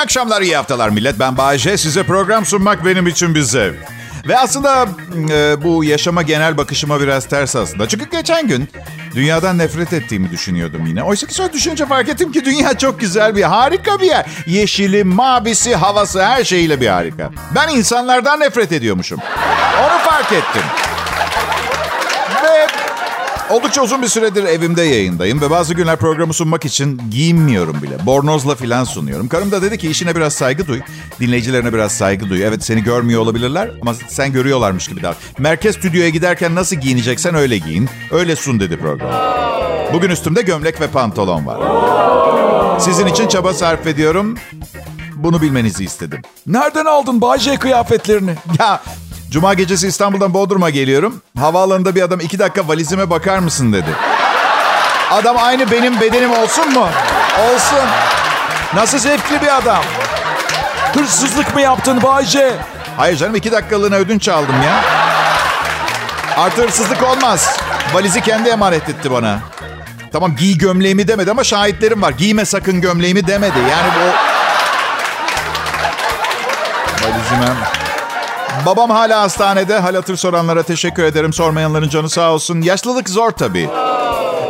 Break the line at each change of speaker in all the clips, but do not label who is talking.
İyi akşamlar, iyi haftalar millet. Ben Bayece. Size program sunmak benim için bir zevk. Ve aslında e, bu yaşama genel bakışıma biraz ters aslında. Çünkü geçen gün dünyadan nefret ettiğimi düşünüyordum yine. Oysa ki sonra düşününce fark ettim ki dünya çok güzel bir, harika bir yer. Yeşili, mavisi, havası her şeyiyle bir harika. Ben insanlardan nefret ediyormuşum. Onu fark ettim. Oldukça uzun bir süredir evimde yayındayım ve bazı günler programı sunmak için giyinmiyorum bile. Bornozla filan sunuyorum. Karım da dedi ki işine biraz saygı duy. Dinleyicilerine biraz saygı duy. Evet seni görmüyor olabilirler ama sen görüyorlarmış gibi davran. Merkez stüdyoya giderken nasıl giyineceksen öyle giyin. Öyle sun dedi program. Bugün üstümde gömlek ve pantolon var. Sizin için çaba sarf ediyorum. Bunu bilmenizi istedim.
Nereden aldın Bayce kıyafetlerini?
Ya Cuma gecesi İstanbul'dan Bodrum'a geliyorum. Havaalanında bir adam iki dakika valizime bakar mısın dedi. Adam aynı benim bedenim olsun mu? Olsun. Nasıl zevkli bir adam.
Hırsızlık mı yaptın Bayce?
Hayır canım iki dakikalığına ödünç aldım ya. Artı hırsızlık olmaz. Valizi kendi emanet etti bana. Tamam giy gömleğimi demedi ama şahitlerim var. Giyme sakın gömleğimi demedi. Yani bu... Valizime... Babam hala hastanede. Hal hatır soranlara teşekkür ederim. Sormayanların canı sağ olsun. Yaşlılık zor tabii.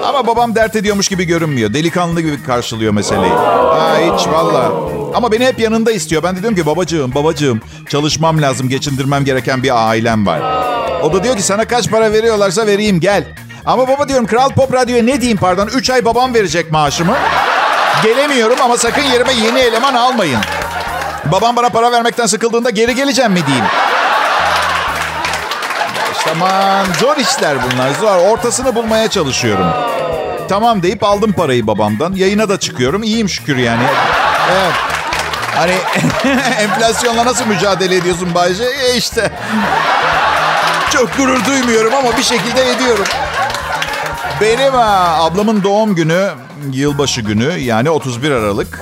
Ama babam dert ediyormuş gibi görünmüyor. Delikanlı gibi karşılıyor meseleyi. Ha, hiç valla. Ama beni hep yanında istiyor. Ben de diyorum ki babacığım, babacığım çalışmam lazım. Geçindirmem gereken bir ailem var. O da diyor ki sana kaç para veriyorlarsa vereyim gel. Ama baba diyorum Kral Pop Radyo'ya ne diyeyim pardon. 3 ay babam verecek maaşımı. Gelemiyorum ama sakın yerime yeni eleman almayın. Babam bana para vermekten sıkıldığında geri geleceğim mi diyeyim. Aman zor işler bunlar zor. Ortasını bulmaya çalışıyorum. Tamam deyip aldım parayı babamdan. Yayına da çıkıyorum. İyiyim şükür yani. Evet. Hani enflasyonla nasıl mücadele ediyorsun Bayce? E işte. Çok gurur duymuyorum ama bir şekilde ediyorum. Benim ha, ablamın doğum günü yılbaşı günü yani 31 Aralık.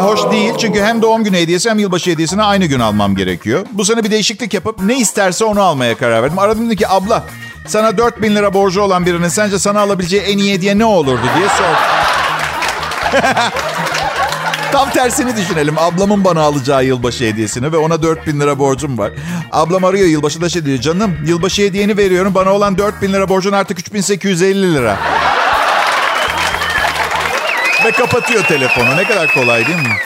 Hoş değil çünkü hem doğum günü hediyesi hem yılbaşı hediyesini aynı gün almam gerekiyor. Bu sene bir değişiklik yapıp ne isterse onu almaya karar verdim. Aradım dedi ki abla sana 4 bin lira borcu olan birinin sence sana alabileceği en iyi hediye ne olurdu diye sordum. Tam tersini düşünelim. Ablamın bana alacağı yılbaşı hediyesini ve ona 4 bin lira borcum var. Ablam arıyor yılbaşında şey diyor. Canım yılbaşı hediyeni veriyorum. Bana olan 4 bin lira borcun artık 3850 lira. Ve kapatıyor telefonu. Ne kadar kolay değil mi?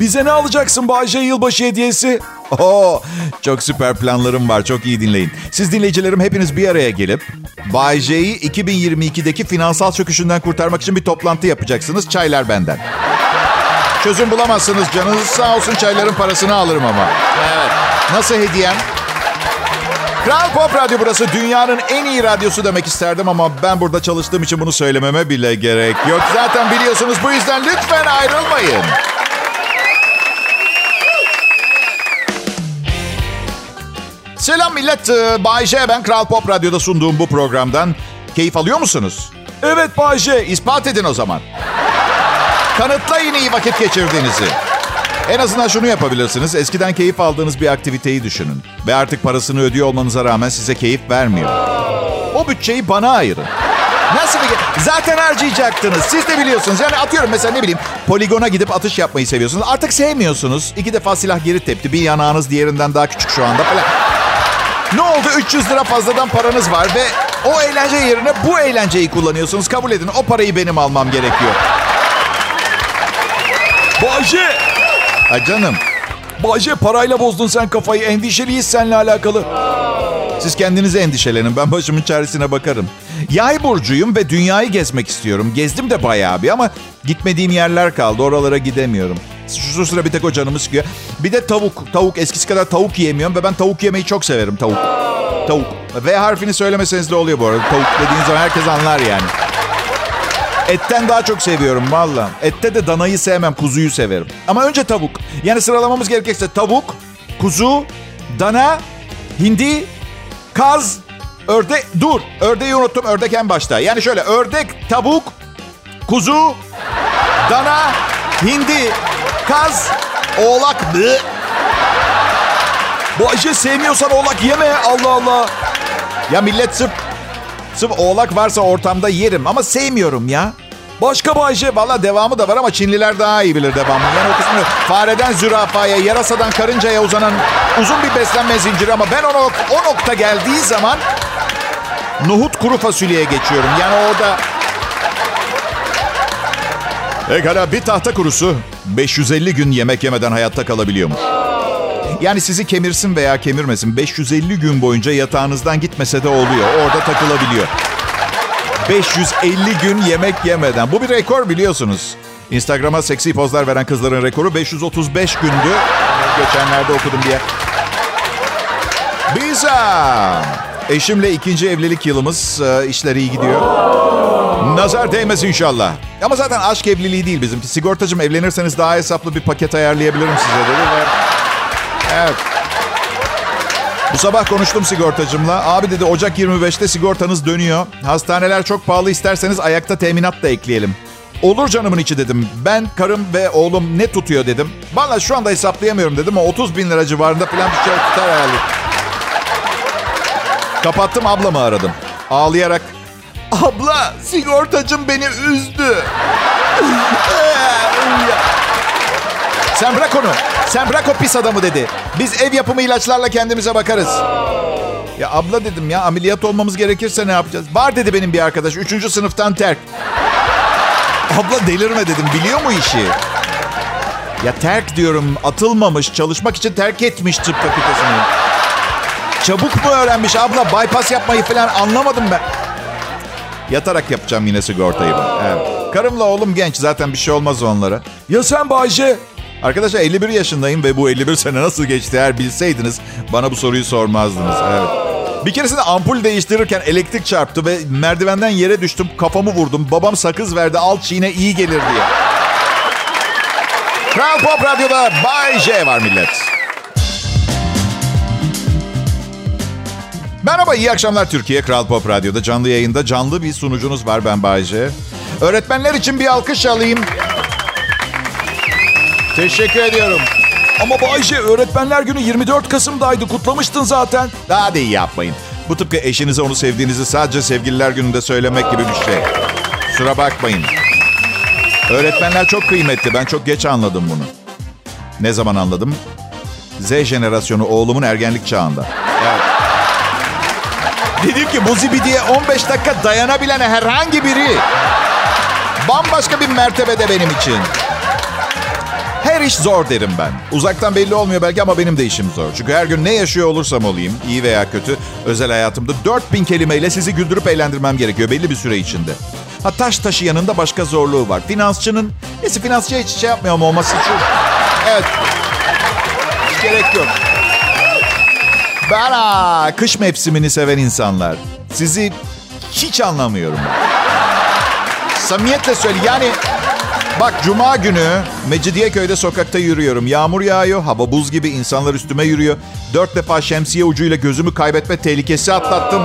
Bize ne alacaksın Bayce yılbaşı hediyesi?
Oo, çok süper planlarım var. Çok iyi dinleyin. Siz dinleyicilerim hepiniz bir araya gelip Bay J'yi 2022'deki finansal çöküşünden kurtarmak için bir toplantı yapacaksınız. Çaylar benden. Çözüm bulamazsınız canınız sağ olsun çayların parasını alırım ama. Evet. Nasıl hediyem? Kral Pop Radyo burası. Dünyanın en iyi radyosu demek isterdim ama ben burada çalıştığım için bunu söylememe bile gerek yok. Zaten biliyorsunuz bu yüzden lütfen ayrılmayın. Selam millet. Ee, Bay J, ben Kral Pop Radyo'da sunduğum bu programdan keyif alıyor musunuz?
Evet Bayce.
İspat edin o zaman. Kanıtlayın iyi vakit geçirdiğinizi. En azından şunu yapabilirsiniz. Eskiden keyif aldığınız bir aktiviteyi düşünün. Ve artık parasını ödüyor olmanıza rağmen size keyif vermiyor. O bütçeyi bana ayırın. Nasıl bir... Zaten harcayacaktınız. Siz de biliyorsunuz. Yani atıyorum mesela ne bileyim poligona gidip atış yapmayı seviyorsunuz. Artık sevmiyorsunuz. İki defa silah geri tepti. Bir yanağınız diğerinden daha küçük şu anda falan. Ne oldu? 300 lira fazladan paranız var ve o eğlence yerine bu eğlenceyi kullanıyorsunuz. Kabul edin. O parayı benim almam gerekiyor.
Bayce.
Ha canım.
Bayce parayla bozdun sen kafayı. Endişeliyiz seninle alakalı.
Siz kendinize endişelenin. Ben başımın çaresine bakarım. Yay burcuyum ve dünyayı gezmek istiyorum. Gezdim de bayağı bir ama gitmediğim yerler kaldı. Oralara gidemiyorum. Şu sıra bir tek o canımı sıkıyor. Bir de tavuk. Tavuk. Eskisi kadar tavuk yiyemiyorum ve ben tavuk yemeyi çok severim. Tavuk. Tavuk. V harfini söylemeseniz de oluyor bu arada. Tavuk dediğiniz zaman herkes anlar yani. Etten daha çok seviyorum valla. Ette de danayı sevmem, kuzuyu severim. Ama önce tavuk. Yani sıralamamız gerekirse tavuk, kuzu, dana, hindi, kaz, ördek. Dur, ördeği unuttum. Ördek en başta. Yani şöyle ördek, tavuk, kuzu, dana, hindi, kaz, oğlak. Bı.
Bayce sevmiyorsan oğlak yeme. Allah Allah.
Ya millet sırf, sırf oğlak varsa ortamda yerim ama sevmiyorum ya.
Başka Bayce.
Valla devamı da var ama Çinliler daha iyi bilir devamını. Yani o kısmını fareden zürafaya, yarasadan karıncaya uzanan uzun bir beslenme zinciri ama ben onu o nokta geldiği zaman nohut kuru fasulyeye geçiyorum. Yani orada Pekala bir tahta kurusu 550 gün yemek yemeden hayatta kalabiliyormuş. Yani sizi kemirsin veya kemirmesin 550 gün boyunca yatağınızdan gitmese de oluyor. Orada takılabiliyor. 550 gün yemek yemeden. Bu bir rekor biliyorsunuz. Instagram'a seksi pozlar veren kızların rekoru 535 gündü. Geçenlerde okudum diye. Biza. Eşimle ikinci evlilik yılımız. e, işler iyi gidiyor. Nazar değmez inşallah. Ama zaten aşk evliliği değil bizimki. Sigortacım evlenirseniz daha hesaplı bir paket ayarlayabilirim size dedi. Evet. Bu sabah konuştum sigortacımla. Abi dedi Ocak 25'te sigortanız dönüyor. Hastaneler çok pahalı isterseniz ayakta teminat da ekleyelim. Olur canımın içi dedim. Ben, karım ve oğlum ne tutuyor dedim. Valla şu anda hesaplayamıyorum dedim ama 30 bin lira civarında falan bir şey tutar herhalde. Kapattım ablamı aradım. Ağlayarak. Abla sigortacım beni üzdü. Sen bırak onu. Sen bırak o pis adamı dedi. Biz ev yapımı ilaçlarla kendimize bakarız. Ya abla dedim ya ameliyat olmamız gerekirse ne yapacağız? Var dedi benim bir arkadaş. Üçüncü sınıftan terk. Abla delirme dedim. Biliyor mu işi? Ya terk diyorum. Atılmamış. Çalışmak için terk etmiş tıp fakültesini. Çabuk mu öğrenmiş abla? Bypass yapmayı falan anlamadım ben. Yatarak yapacağım yine sigortayı ben. Evet. Karımla oğlum genç. Zaten bir şey olmaz onlara.
Ya sen Bayce?
Arkadaşlar 51 yaşındayım ve bu 51 sene nasıl geçti eğer bilseydiniz bana bu soruyu sormazdınız. Evet. Bir keresinde ampul değiştirirken elektrik çarptı ve merdivenden yere düştüm. Kafamı vurdum. Babam sakız verdi. Al çiğne iyi gelir diye. Kral Pop Radyo'da Bay J var millet. Merhaba, iyi akşamlar Türkiye. Kral Pop Radyo'da canlı yayında canlı bir sunucunuz var ben Bay J. Öğretmenler için bir alkış alayım. Teşekkür ediyorum.
Ama Bayce öğretmenler günü 24 Kasım'daydı. Kutlamıştın zaten.
Daha da iyi yapmayın. Bu tıpkı eşinize onu sevdiğinizi sadece sevgililer gününde söylemek gibi bir şey. Kusura bakmayın. Öğretmenler çok kıymetli. Ben çok geç anladım bunu. Ne zaman anladım? Z jenerasyonu oğlumun ergenlik çağında. Evet. Dedim ki bu zibidiye 15 dakika dayanabilen herhangi biri bambaşka bir mertebede benim için. Her iş zor derim ben. Uzaktan belli olmuyor belki ama benim de işim zor. Çünkü her gün ne yaşıyor olursam olayım, iyi veya kötü, özel hayatımda 4000 kelimeyle sizi güldürüp eğlendirmem gerekiyor belli bir süre içinde. Ha taş taşı yanında başka zorluğu var. Finansçının, neyse finansçıya hiç şey yapmıyorum olması için. Evet. Hiç gerek yok. Ben aa, kış mevsimini seven insanlar. Sizi hiç anlamıyorum. Samimiyetle söyle yani Bak cuma günü Mecidiyeköy'de sokakta yürüyorum. Yağmur yağıyor, hava buz gibi insanlar üstüme yürüyor. Dört defa şemsiye ucuyla gözümü kaybetme tehlikesi atlattım.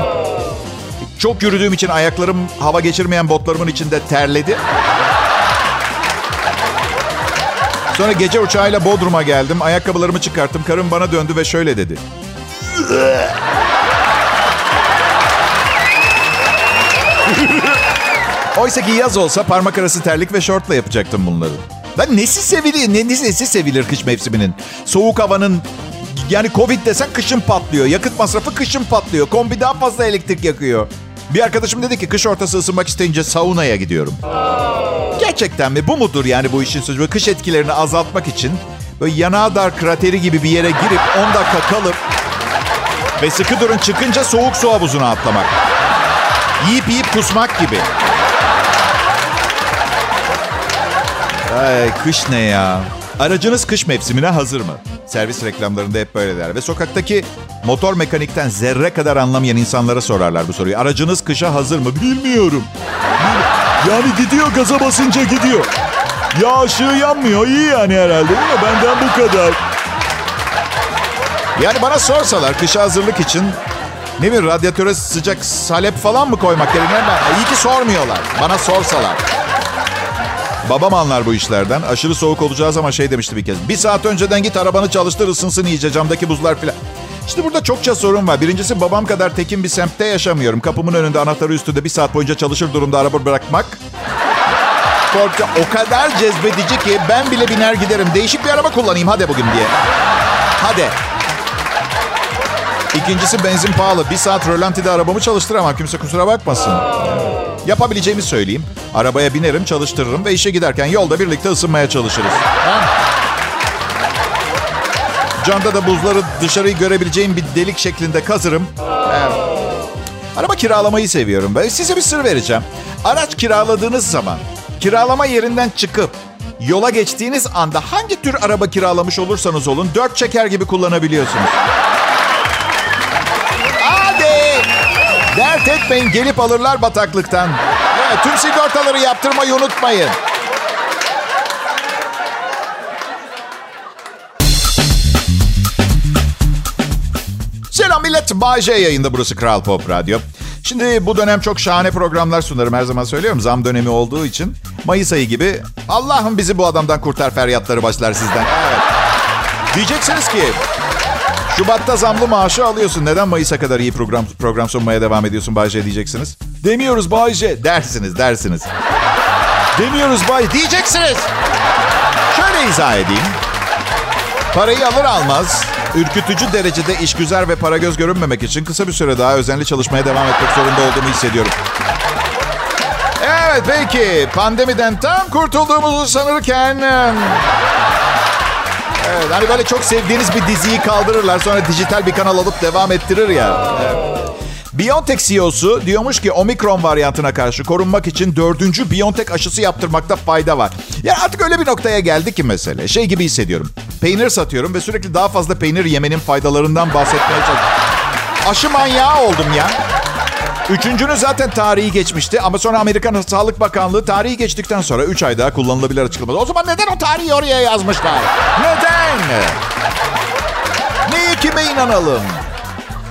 Çok yürüdüğüm için ayaklarım hava geçirmeyen botlarımın içinde terledi. Sonra gece uçağıyla Bodrum'a geldim. Ayakkabılarımı çıkarttım. Karım bana döndü ve şöyle dedi. Oysa ki yaz olsa parmak arası terlik ve şortla yapacaktım bunları. Lan nesi sevilir, ne, nesi sevilir kış mevsiminin? Soğuk havanın, yani Covid desen kışın patlıyor. Yakıt masrafı kışın patlıyor. Kombi daha fazla elektrik yakıyor. Bir arkadaşım dedi ki kış ortası ısınmak isteyince saunaya gidiyorum. Gerçekten mi? Bu mudur yani bu işin sözü? Kış etkilerini azaltmak için böyle Yanardağ krateri gibi bir yere girip 10 dakika kalıp ve sıkı durun çıkınca soğuk su havuzuna atlamak. Yiyip yiyip kusmak gibi. Ay kış ne ya? Aracınız kış mevsimine hazır mı? Servis reklamlarında hep böyle der. Ve sokaktaki motor mekanikten zerre kadar anlamayan insanlara sorarlar bu soruyu. Aracınız kışa hazır mı? Bilmiyorum. Yani gidiyor gaza basınca gidiyor. Ya ışığı yanmıyor. iyi yani herhalde değil mi? Benden bu kadar. Yani bana sorsalar kışa hazırlık için ne bileyim radyatöre sıcak salep falan mı koymak gerekir? İyi ki sormuyorlar. Bana sorsalar. Babam anlar bu işlerden. Aşırı soğuk olacağız ama şey demişti bir kez. Bir saat önceden git arabanı çalıştır ısınsın iyice camdaki buzlar filan. İşte burada çokça sorun var. Birincisi babam kadar tekin bir semtte yaşamıyorum. Kapımın önünde anahtarı üstünde bir saat boyunca çalışır durumda araba bırakmak. Sportça o kadar cezbedici ki ben bile biner giderim. Değişik bir araba kullanayım hadi bugün diye. Hadi. İkincisi benzin pahalı. Bir saat rölantide arabamı çalıştıramam. Kimse kusura bakmasın. Yapabileceğimi söyleyeyim. Arabaya binerim, çalıştırırım ve işe giderken yolda birlikte ısınmaya çalışırız. Camda da buzları dışarıyı görebileceğim bir delik şeklinde kazırım. Evet. Araba kiralamayı seviyorum. Ben size bir sır vereceğim. Araç kiraladığınız zaman kiralama yerinden çıkıp yola geçtiğiniz anda hangi tür araba kiralamış olursanız olun dört çeker gibi kullanabiliyorsunuz. Dert etmeyin gelip alırlar bataklıktan. Evet, tüm sigortaları yaptırmayı unutmayın. Selam millet. Bay J yayında burası Kral Pop Radyo. Şimdi bu dönem çok şahane programlar sunarım. Her zaman söylüyorum zam dönemi olduğu için. Mayıs ayı gibi Allah'ım bizi bu adamdan kurtar feryatları başlar sizden. Evet. Diyeceksiniz ki Şubat'ta zamlı maaşı alıyorsun. Neden Mayıs'a kadar iyi program program sunmaya devam ediyorsun Bay J diyeceksiniz.
Demiyoruz Bay J.
Dersiniz dersiniz.
Demiyoruz Bay.
Diyeceksiniz. Şöyle izah edeyim. Parayı alır almaz ürkütücü derecede işgüzar ve para göz görünmemek için kısa bir süre daha özenli çalışmaya devam etmek zorunda olduğumu hissediyorum. Evet peki pandemiden tam kurtulduğumuzu sanırken... Evet, hani böyle çok sevdiğiniz bir diziyi kaldırırlar sonra dijital bir kanal alıp devam ettirir ya. Evet. BioNTech CEO'su diyormuş ki omikron varyantına karşı korunmak için dördüncü BioNTech aşısı yaptırmakta fayda var. Ya artık öyle bir noktaya geldi ki mesele. Şey gibi hissediyorum. Peynir satıyorum ve sürekli daha fazla peynir yemenin faydalarından bahsetmeye çalışıyorum. Aşı manyağı oldum ya. Üçüncünün zaten tarihi geçmişti ama sonra Amerikan Sağlık Bakanlığı tarihi geçtikten sonra 3 ay daha kullanılabilir açıklamadı. O zaman neden o tarihi oraya yazmışlar? Neden? Neye kime inanalım?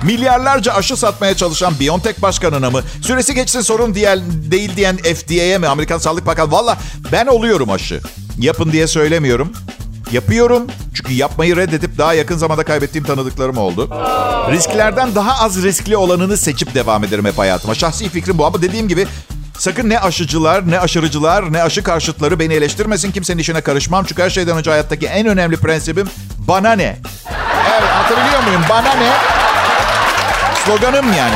Milyarlarca aşı satmaya çalışan BioNTech başkanına mı? Süresi geçsin sorun diyen, değil diyen FDA'ye mi? Amerikan Sağlık Bakanı. Valla ben oluyorum aşı. Yapın diye söylemiyorum. Yapıyorum. Çünkü yapmayı reddedip daha yakın zamanda kaybettiğim tanıdıklarım oldu. Risklerden daha az riskli olanını seçip devam ederim hep hayatıma. Şahsi fikrim bu ama dediğim gibi sakın ne aşıcılar, ne aşırıcılar, ne aşı karşıtları beni eleştirmesin. Kimsenin işine karışmam. Çünkü her şeyden önce hayattaki en önemli prensibim bana ne? Evet hatırlıyor muyum? Bana ne? Sloganım yani.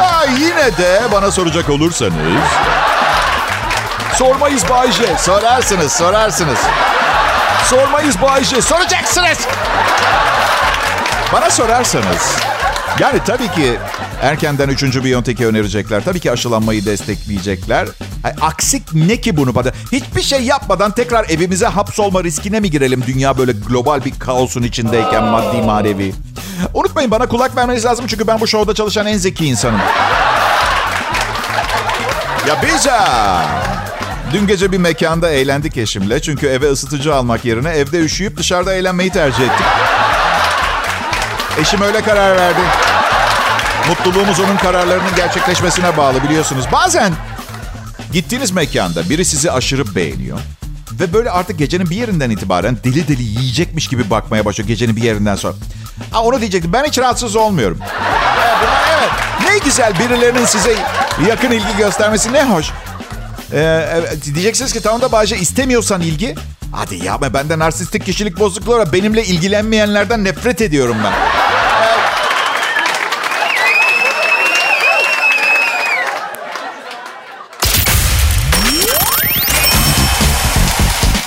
Aa, yine de bana soracak olursanız...
Sormayız Bay J.
Sorarsınız, sorarsınız.
Sormayız Bay J.
Soracaksınız. Bana sorarsanız... Yani tabii ki erkenden üçüncü Biontech'i önerecekler. Tabii ki aşılanmayı destekleyecekler. Ay, aksik ne ki bunu bana? Hiçbir şey yapmadan tekrar evimize hapsolma riskine mi girelim? Dünya böyle global bir kaosun içindeyken maddi manevi. Unutmayın bana kulak vermeniz lazım çünkü ben bu şovda çalışan en zeki insanım. Ya biz ha. Dün gece bir mekanda eğlendik eşimle. Çünkü eve ısıtıcı almak yerine evde üşüyüp dışarıda eğlenmeyi tercih ettik. Eşim öyle karar verdi. Mutluluğumuz onun kararlarının gerçekleşmesine bağlı biliyorsunuz. Bazen gittiğiniz mekanda biri sizi aşırı beğeniyor. Ve böyle artık gecenin bir yerinden itibaren deli deli yiyecekmiş gibi bakmaya başlıyor gecenin bir yerinden sonra. Ha, onu diyecektim. Ben hiç rahatsız olmuyorum. Evet, evet. Ne güzel birilerinin size yakın ilgi göstermesi ne hoş. Ee, diyeceksiniz ki tamam da Bahçe istemiyorsan ilgi. Hadi yapma bende narsistik kişilik bozukluğu. Benimle ilgilenmeyenlerden nefret ediyorum ben.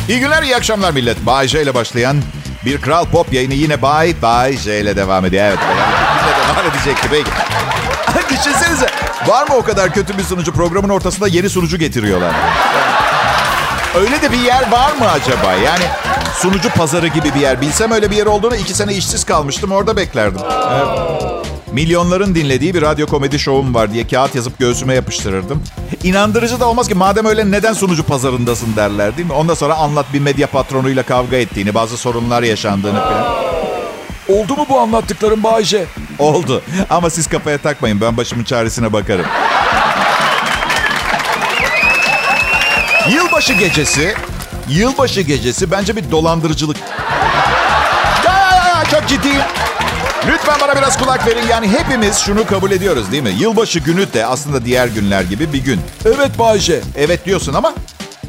İyi günler, iyi akşamlar millet. Bay J ile başlayan bir Kral Pop yayını yine Bay Bay J ile devam ediyor. Evet, devam edecekti peki. Düşünsenize, var mı o kadar kötü bir sunucu? Programın ortasında yeni sunucu getiriyorlar. Öyle de bir yer var mı acaba? Yani sunucu pazarı gibi bir yer. Bilsem öyle bir yer olduğunu iki sene işsiz kalmıştım. Orada beklerdim. Evet. Milyonların dinlediği bir radyo komedi şovum var diye kağıt yazıp göğsüme yapıştırırdım. İnandırıcı da olmaz ki madem öyle neden sunucu pazarındasın derler değil mi? Ondan sonra anlat bir medya patronuyla kavga ettiğini, bazı sorunlar yaşandığını falan.
Oldu mu bu anlattıklarım Bay J?
Oldu ama siz kafaya takmayın ben başımın çaresine bakarım. Yılbaşı gecesi, yılbaşı gecesi bence bir dolandırıcılık. Ya, ya, ya, çok ciddiyim. Lütfen bana biraz kulak verin. Yani hepimiz şunu kabul ediyoruz değil mi? Yılbaşı günü de aslında diğer günler gibi bir gün.
Evet Bay J.
Evet diyorsun ama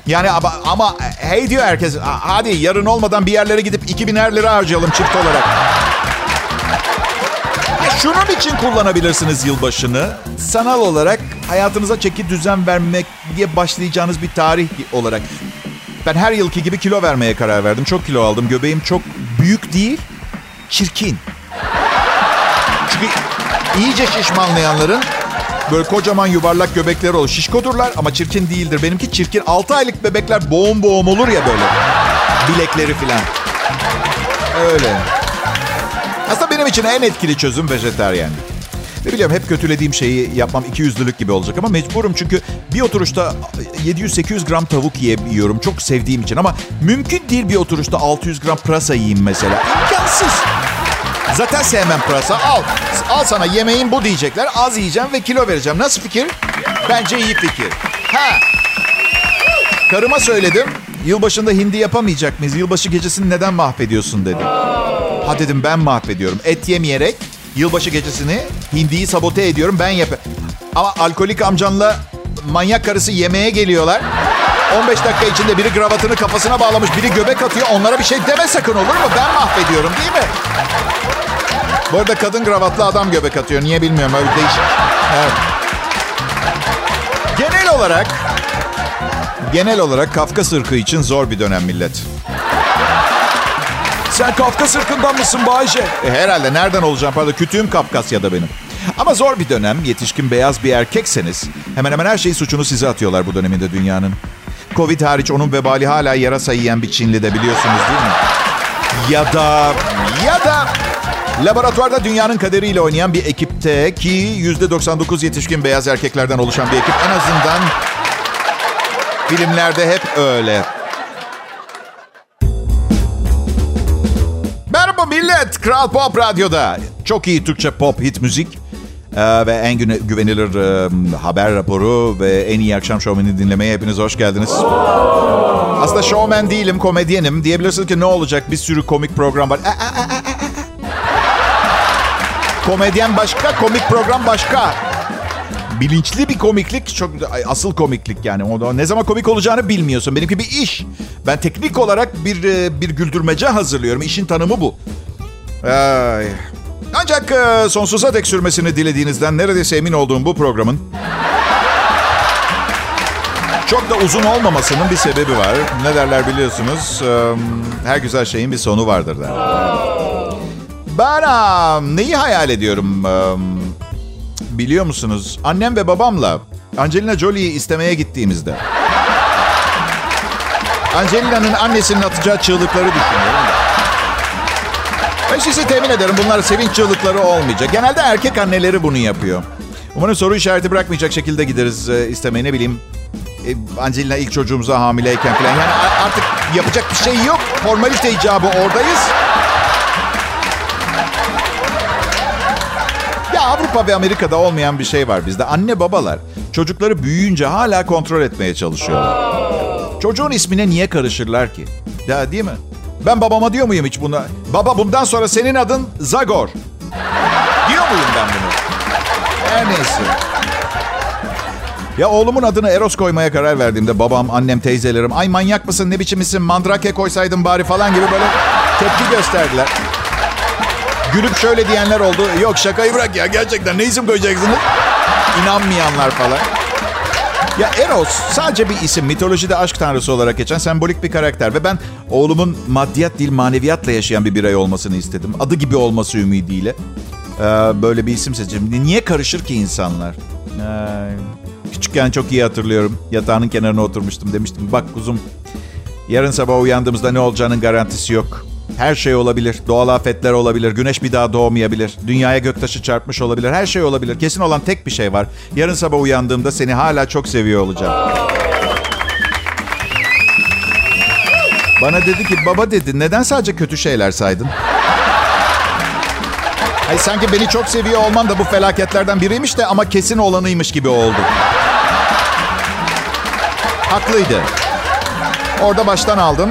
Yani ama, ama hey diyor herkes. Hadi yarın olmadan bir yerlere gidip 2000'er lira harcayalım çift olarak. Şunun için kullanabilirsiniz yılbaşını. Sanal olarak hayatınıza çeki düzen vermek diye başlayacağınız bir tarih olarak. Ben her yılki gibi kilo vermeye karar verdim. Çok kilo aldım. Göbeğim çok büyük değil, çirkin. Çünkü iyice şişmanlayanların böyle kocaman yuvarlak göbekleri olur. Şişkodurlar ama çirkin değildir. Benimki çirkin. 6 aylık bebekler boğum boğum olur ya böyle. Bilekleri filan. Öyle. Benim için en etkili çözüm vejeteryenlik. Ve biliyorum hep kötülediğim şeyi yapmam iki yüzlülük gibi olacak ama mecburum çünkü bir oturuşta 700-800 gram tavuk yiyorum çok sevdiğim için ama mümkün değil bir oturuşta 600 gram pırasa yiyeyim mesela. İmkansız. Zaten sevmem pırasa. Al. Al sana yemeğin bu diyecekler. Az yiyeceğim ve kilo vereceğim. Nasıl fikir? Bence iyi fikir. Ha. Karıma söyledim. Yılbaşında hindi yapamayacak mıyız? Yılbaşı gecesini neden mahvediyorsun dedi. Ha dedim ben mahvediyorum. Et yemeyerek yılbaşı gecesini hindiyi sabote ediyorum ben yap. Ama alkolik amcanla manyak karısı yemeğe geliyorlar. 15 dakika içinde biri gravatını kafasına bağlamış, biri göbek atıyor. Onlara bir şey deme sakın olur mu? Ben mahvediyorum değil mi? Bu arada kadın gravatlı adam göbek atıyor. Niye bilmiyorum öyle değişik. Evet. Genel olarak genel olarak Kafkas ırkı için zor bir dönem millet.
Sen Kafkas ırkından mısın Bayce?
E, herhalde nereden olacağım pardon kütüğüm Kafkasya'da benim. Ama zor bir dönem. Yetişkin beyaz bir erkekseniz hemen hemen her şeyi suçunu size atıyorlar bu döneminde dünyanın. Covid hariç onun vebali hala yarasa yiyen bir Çinli de biliyorsunuz değil mi? Ya da ya da laboratuvarda dünyanın kaderiyle oynayan bir ekipte ki %99 yetişkin beyaz erkeklerden oluşan bir ekip en azından filmlerde hep öyle. Kral Pop Radyo'da. Çok iyi Türkçe pop hit müzik. Ee, ve en güvenilir e, haber raporu ve en iyi akşam şovmeni dinlemeye hepiniz hoş geldiniz. Aslında şovmen değilim, komedyenim. Diyebilirsiniz ki ne olacak bir sürü komik program var. Komedyen başka, komik program başka. Bilinçli bir komiklik, çok asıl komiklik yani. O ne zaman komik olacağını bilmiyorsun. Benimki bir iş. Ben teknik olarak bir bir güldürmece hazırlıyorum. İşin tanımı bu. Ay. Ancak e, sonsuza dek sürmesini dilediğinizden neredeyse emin olduğum bu programın çok da uzun olmamasının bir sebebi var. Ne derler biliyorsunuz. Her güzel şeyin bir sonu vardır derler. Ben neyi hayal ediyorum biliyor musunuz? Annem ve babamla Angelina Jolie'yi istemeye gittiğimizde Angelina'nın annesinin atacağı çığlıkları düşünüyorum Ben size temin ederim bunlar sevinç çığlıkları olmayacak. Genelde erkek anneleri bunu yapıyor. Umarım soru işareti bırakmayacak şekilde gideriz e, istemeye ne bileyim. E, Angelina ilk çocuğumuza hamileyken falan. Yani artık yapacak bir şey yok. Formalite icabı oradayız. Ya Avrupa ve Amerika'da olmayan bir şey var bizde. Anne babalar çocukları büyüyünce hala kontrol etmeye çalışıyorlar. Çocuğun ismine niye karışırlar ki? Ya değil mi? Ben babama diyor muyum hiç buna? Baba bundan sonra senin adın Zagor. Diyor muyum ben bunu? Her neyse. Ya oğlumun adını Eros koymaya karar verdiğimde babam, annem, teyzelerim ay manyak mısın ne biçim isim mandrake koysaydın bari falan gibi böyle tepki gösterdiler. Gülüp şöyle diyenler oldu. Yok şakayı bırak ya gerçekten ne isim koyacaksınız? İnanmayanlar falan. Ya Eros sadece bir isim. Mitolojide aşk tanrısı olarak geçen sembolik bir karakter. Ve ben oğlumun maddiyat değil maneviyatla yaşayan bir birey olmasını istedim. Adı gibi olması ümidiyle. Ee, böyle bir isim seçim. Niye karışır ki insanlar? Ee, küçükken çok iyi hatırlıyorum. Yatağının kenarına oturmuştum. Demiştim bak kuzum yarın sabah uyandığımızda ne olacağının garantisi yok. Her şey olabilir. Doğal afetler olabilir. Güneş bir daha doğmayabilir. Dünyaya göktaşı çarpmış olabilir. Her şey olabilir. Kesin olan tek bir şey var. Yarın sabah uyandığımda seni hala çok seviyor olacağım. Bana dedi ki baba dedi neden sadece kötü şeyler saydın? Ay sanki beni çok seviyor olman da bu felaketlerden biriymiş de ama kesin olanıymış gibi oldu. Haklıydı. Orada baştan aldım.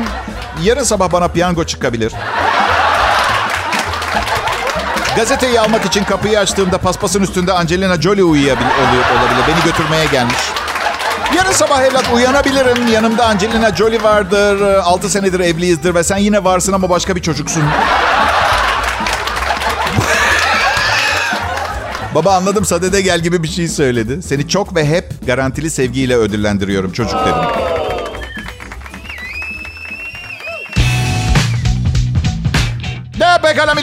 Yarın sabah bana piyango çıkabilir. Gazeteyi almak için kapıyı açtığımda paspasın üstünde Angelina Jolie uyuyabilir, olabilir. Beni götürmeye gelmiş. Yarın sabah evlat uyanabilirim. Yanımda Angelina Jolie vardır. 6 senedir evliyizdir ve sen yine varsın ama başka bir çocuksun. Baba anladım sadede gel gibi bir şey söyledi. Seni çok ve hep garantili sevgiyle ödüllendiriyorum çocuk dedim.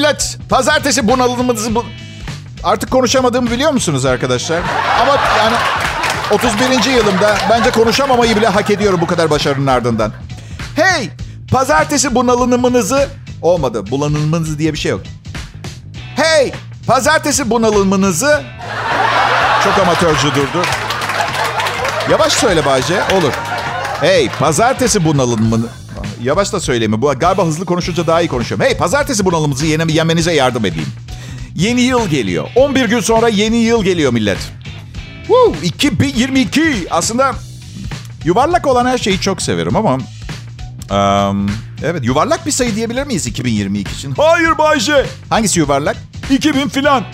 Millet. Pazartesi bunalımınızı bu... Artık konuşamadığımı biliyor musunuz arkadaşlar? Ama yani 31. yılımda bence konuşamamayı bile hak ediyorum bu kadar başarının ardından. Hey! Pazartesi bunalımınızı... Olmadı. Bulanılmanızı diye bir şey yok. Hey! Pazartesi bunalımınızı... Çok amatörcü durdu. Yavaş söyle Bayce. Olur. Hey! Pazartesi bunalımını... Yavaş da söyleyeyim. Bu galiba hızlı konuşunca daha iyi konuşuyorum. Hey! Pazartesi bunalımınızı yene, yenmenize yardım edeyim. Yeni yıl geliyor. 11 gün sonra yeni yıl geliyor millet. Woo, 2022. Aslında yuvarlak olan her şeyi çok severim ama... Um, evet yuvarlak bir sayı diyebilir miyiz 2022 için?
Hayır Bayce.
Hangisi yuvarlak?
2000 filan.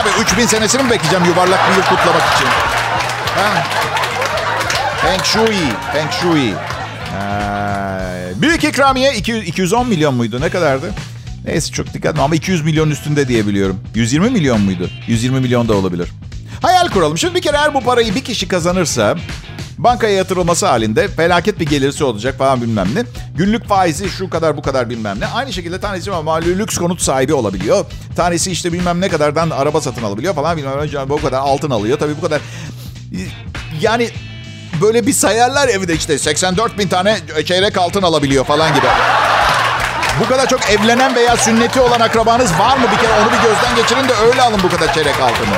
Abi 3000 senesini mi bekleyeceğim yuvarlak bir yıl kutlamak için? Ha? Feng Shui. Feng Shui. Büyük ikramiye 200, 210 milyon muydu? Ne kadardı? Neyse çok dikkatli ama 200 milyon üstünde diye biliyorum. 120 milyon muydu? 120 milyon da olabilir. Hayal kuralım. Şimdi bir kere eğer bu parayı bir kişi kazanırsa bankaya yatırılması halinde felaket bir gelirisi olacak falan bilmem ne. Günlük faizi şu kadar bu kadar bilmem ne. Aynı şekilde tanesi ama lüks konut sahibi olabiliyor. Tanesi işte bilmem ne kadardan araba satın alabiliyor falan bilmem ne. Bu kadar altın alıyor. Tabii bu kadar yani böyle bir sayarlar evde işte 84 bin tane çeyrek altın alabiliyor falan gibi. Bu kadar çok evlenen veya sünneti olan akrabanız var mı? Bir kere onu bir gözden geçirin de öyle alın bu kadar çeyrek altını.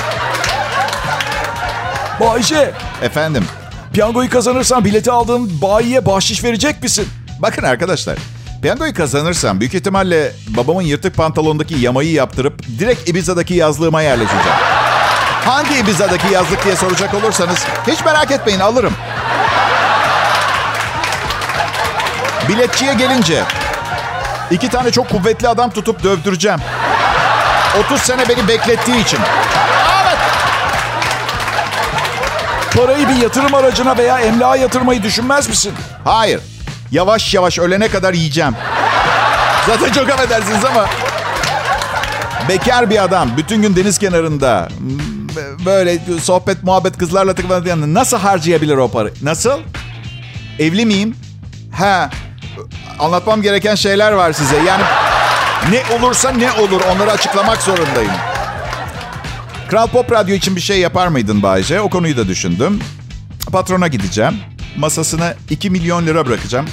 Bayce.
Efendim.
Piyangoyu kazanırsan bileti aldığın bayiye bahşiş verecek misin?
Bakın arkadaşlar. Piyangoyu kazanırsam büyük ihtimalle babamın yırtık pantolondaki yamayı yaptırıp direkt Ibiza'daki yazlığıma yerleşeceğim. Hangi Ibiza'daki yazlık diye soracak olursanız hiç merak etmeyin alırım. Biletçiye gelince iki tane çok kuvvetli adam tutup dövdüreceğim. 30 sene beni beklettiği için. Evet.
Parayı bir yatırım aracına veya emlağa yatırmayı düşünmez misin?
Hayır. Yavaş yavaş ölene kadar yiyeceğim. Zaten çok affedersiniz ama... Bekar bir adam bütün gün deniz kenarında böyle sohbet muhabbet kızlarla tıklandığı nasıl harcayabilir o parayı? Nasıl? Evli miyim? Ha. Anlatmam gereken şeyler var size. Yani ne olursa ne olur onları açıklamak zorundayım. Kral Pop Radyo için bir şey yapar mıydın Bayce? O konuyu da düşündüm. Patrona gideceğim. Masasına 2 milyon lira bırakacağım.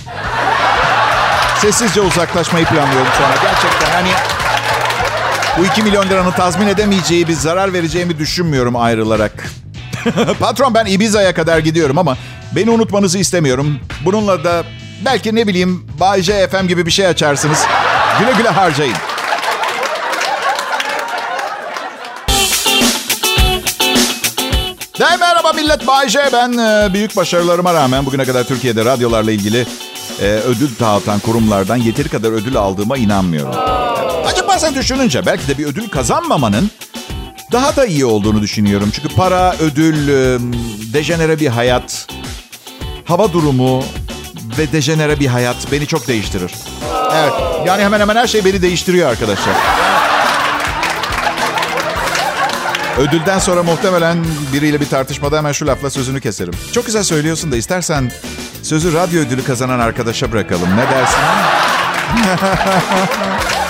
Sessizce uzaklaşmayı planlıyorum sonra. Gerçekten hani bu 2 milyon liranın tazmin edemeyeceği bir zarar vereceğimi düşünmüyorum ayrılarak. Patron ben Ibiza'ya kadar gidiyorum ama beni unutmanızı istemiyorum. Bununla da belki ne bileyim Bay J FM gibi bir şey açarsınız. Güle güle harcayın. Hey merhaba millet Bay J. Ben e, büyük başarılarıma rağmen bugüne kadar Türkiye'de radyolarla ilgili e, ödül dağıtan kurumlardan yeteri kadar ödül aldığıma inanmıyorum. Acaba sen düşününce belki de bir ödül kazanmamanın daha da iyi olduğunu düşünüyorum. Çünkü para, ödül, e, dejenere bir hayat, hava durumu ve dejenere bir hayat beni çok değiştirir. Evet, yani hemen hemen her şey beni değiştiriyor arkadaşlar. Ödülden sonra muhtemelen biriyle bir tartışmada hemen şu lafla sözünü keserim. Çok güzel söylüyorsun da istersen sözü radyo ödülü kazanan arkadaşa bırakalım. Ne dersin?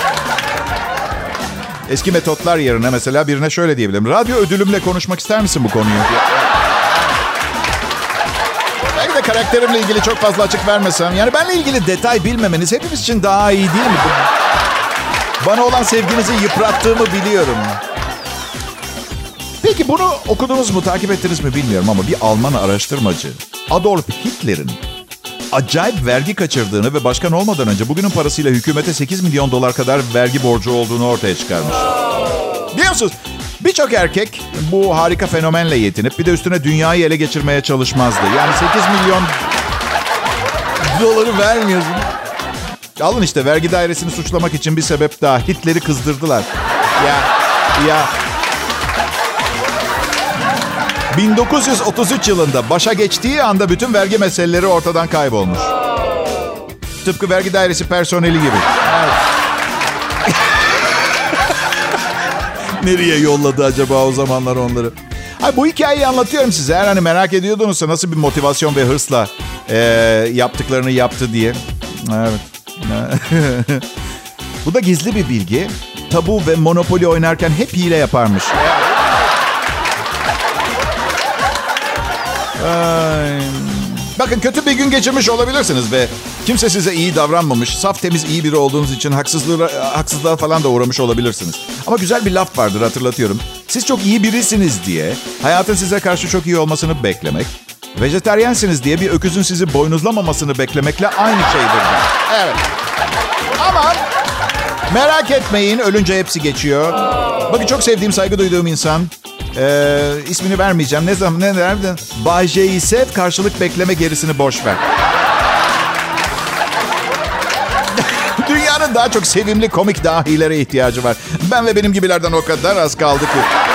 Eski metotlar yerine mesela birine şöyle diyebilirim. Radyo ödülümle konuşmak ister misin bu konuyu? Belki de karakterimle ilgili çok fazla açık vermesem. Yani benle ilgili detay bilmemeniz hepimiz için daha iyi değil mi? Bana olan sevginizi yıprattığımı biliyorum. Peki bunu okudunuz mu, takip ettiniz mi bilmiyorum ama bir Alman araştırmacı Adolf Hitler'in acayip vergi kaçırdığını ve başkan olmadan önce bugünün parasıyla hükümete 8 milyon dolar kadar vergi borcu olduğunu ortaya çıkarmış. Biliyorsunuz birçok erkek bu harika fenomenle yetinip bir de üstüne dünyayı ele geçirmeye çalışmazdı. Yani 8 milyon doları vermiyorsun. Alın işte vergi dairesini suçlamak için bir sebep daha. Hitler'i kızdırdılar. Ya ya 1933 yılında başa geçtiği anda bütün vergi meseleleri ortadan kaybolmuş. Tıpkı vergi dairesi personeli gibi. Evet. Nereye yolladı acaba o zamanlar onları? Ay, bu hikayeyi anlatıyorum size. Eğer hani merak ediyordunuzsa nasıl bir motivasyon ve hırsla e, yaptıklarını yaptı diye. Evet. bu da gizli bir bilgi. Tabu ve Monopoly oynarken hep hile yaparmış. Ay. Bakın kötü bir gün geçirmiş olabilirsiniz ve kimse size iyi davranmamış. Saf temiz iyi biri olduğunuz için haksızlığa, haksızlığa falan da uğramış olabilirsiniz. Ama güzel bir laf vardır hatırlatıyorum. Siz çok iyi birisiniz diye hayatın size karşı çok iyi olmasını beklemek, vejetaryensiniz diye bir öküzün sizi boynuzlamamasını beklemekle aynı şeydir. Evet. Ama merak etmeyin ölünce hepsi geçiyor. Bakın çok sevdiğim, saygı duyduğum insan ee, ismini vermeyeceğim. Ne zaman ne nerede? Bay sev, karşılık bekleme gerisini boş ver. Dünyanın daha çok sevimli komik dahilere ihtiyacı var. Ben ve benim gibilerden o kadar az kaldı ki.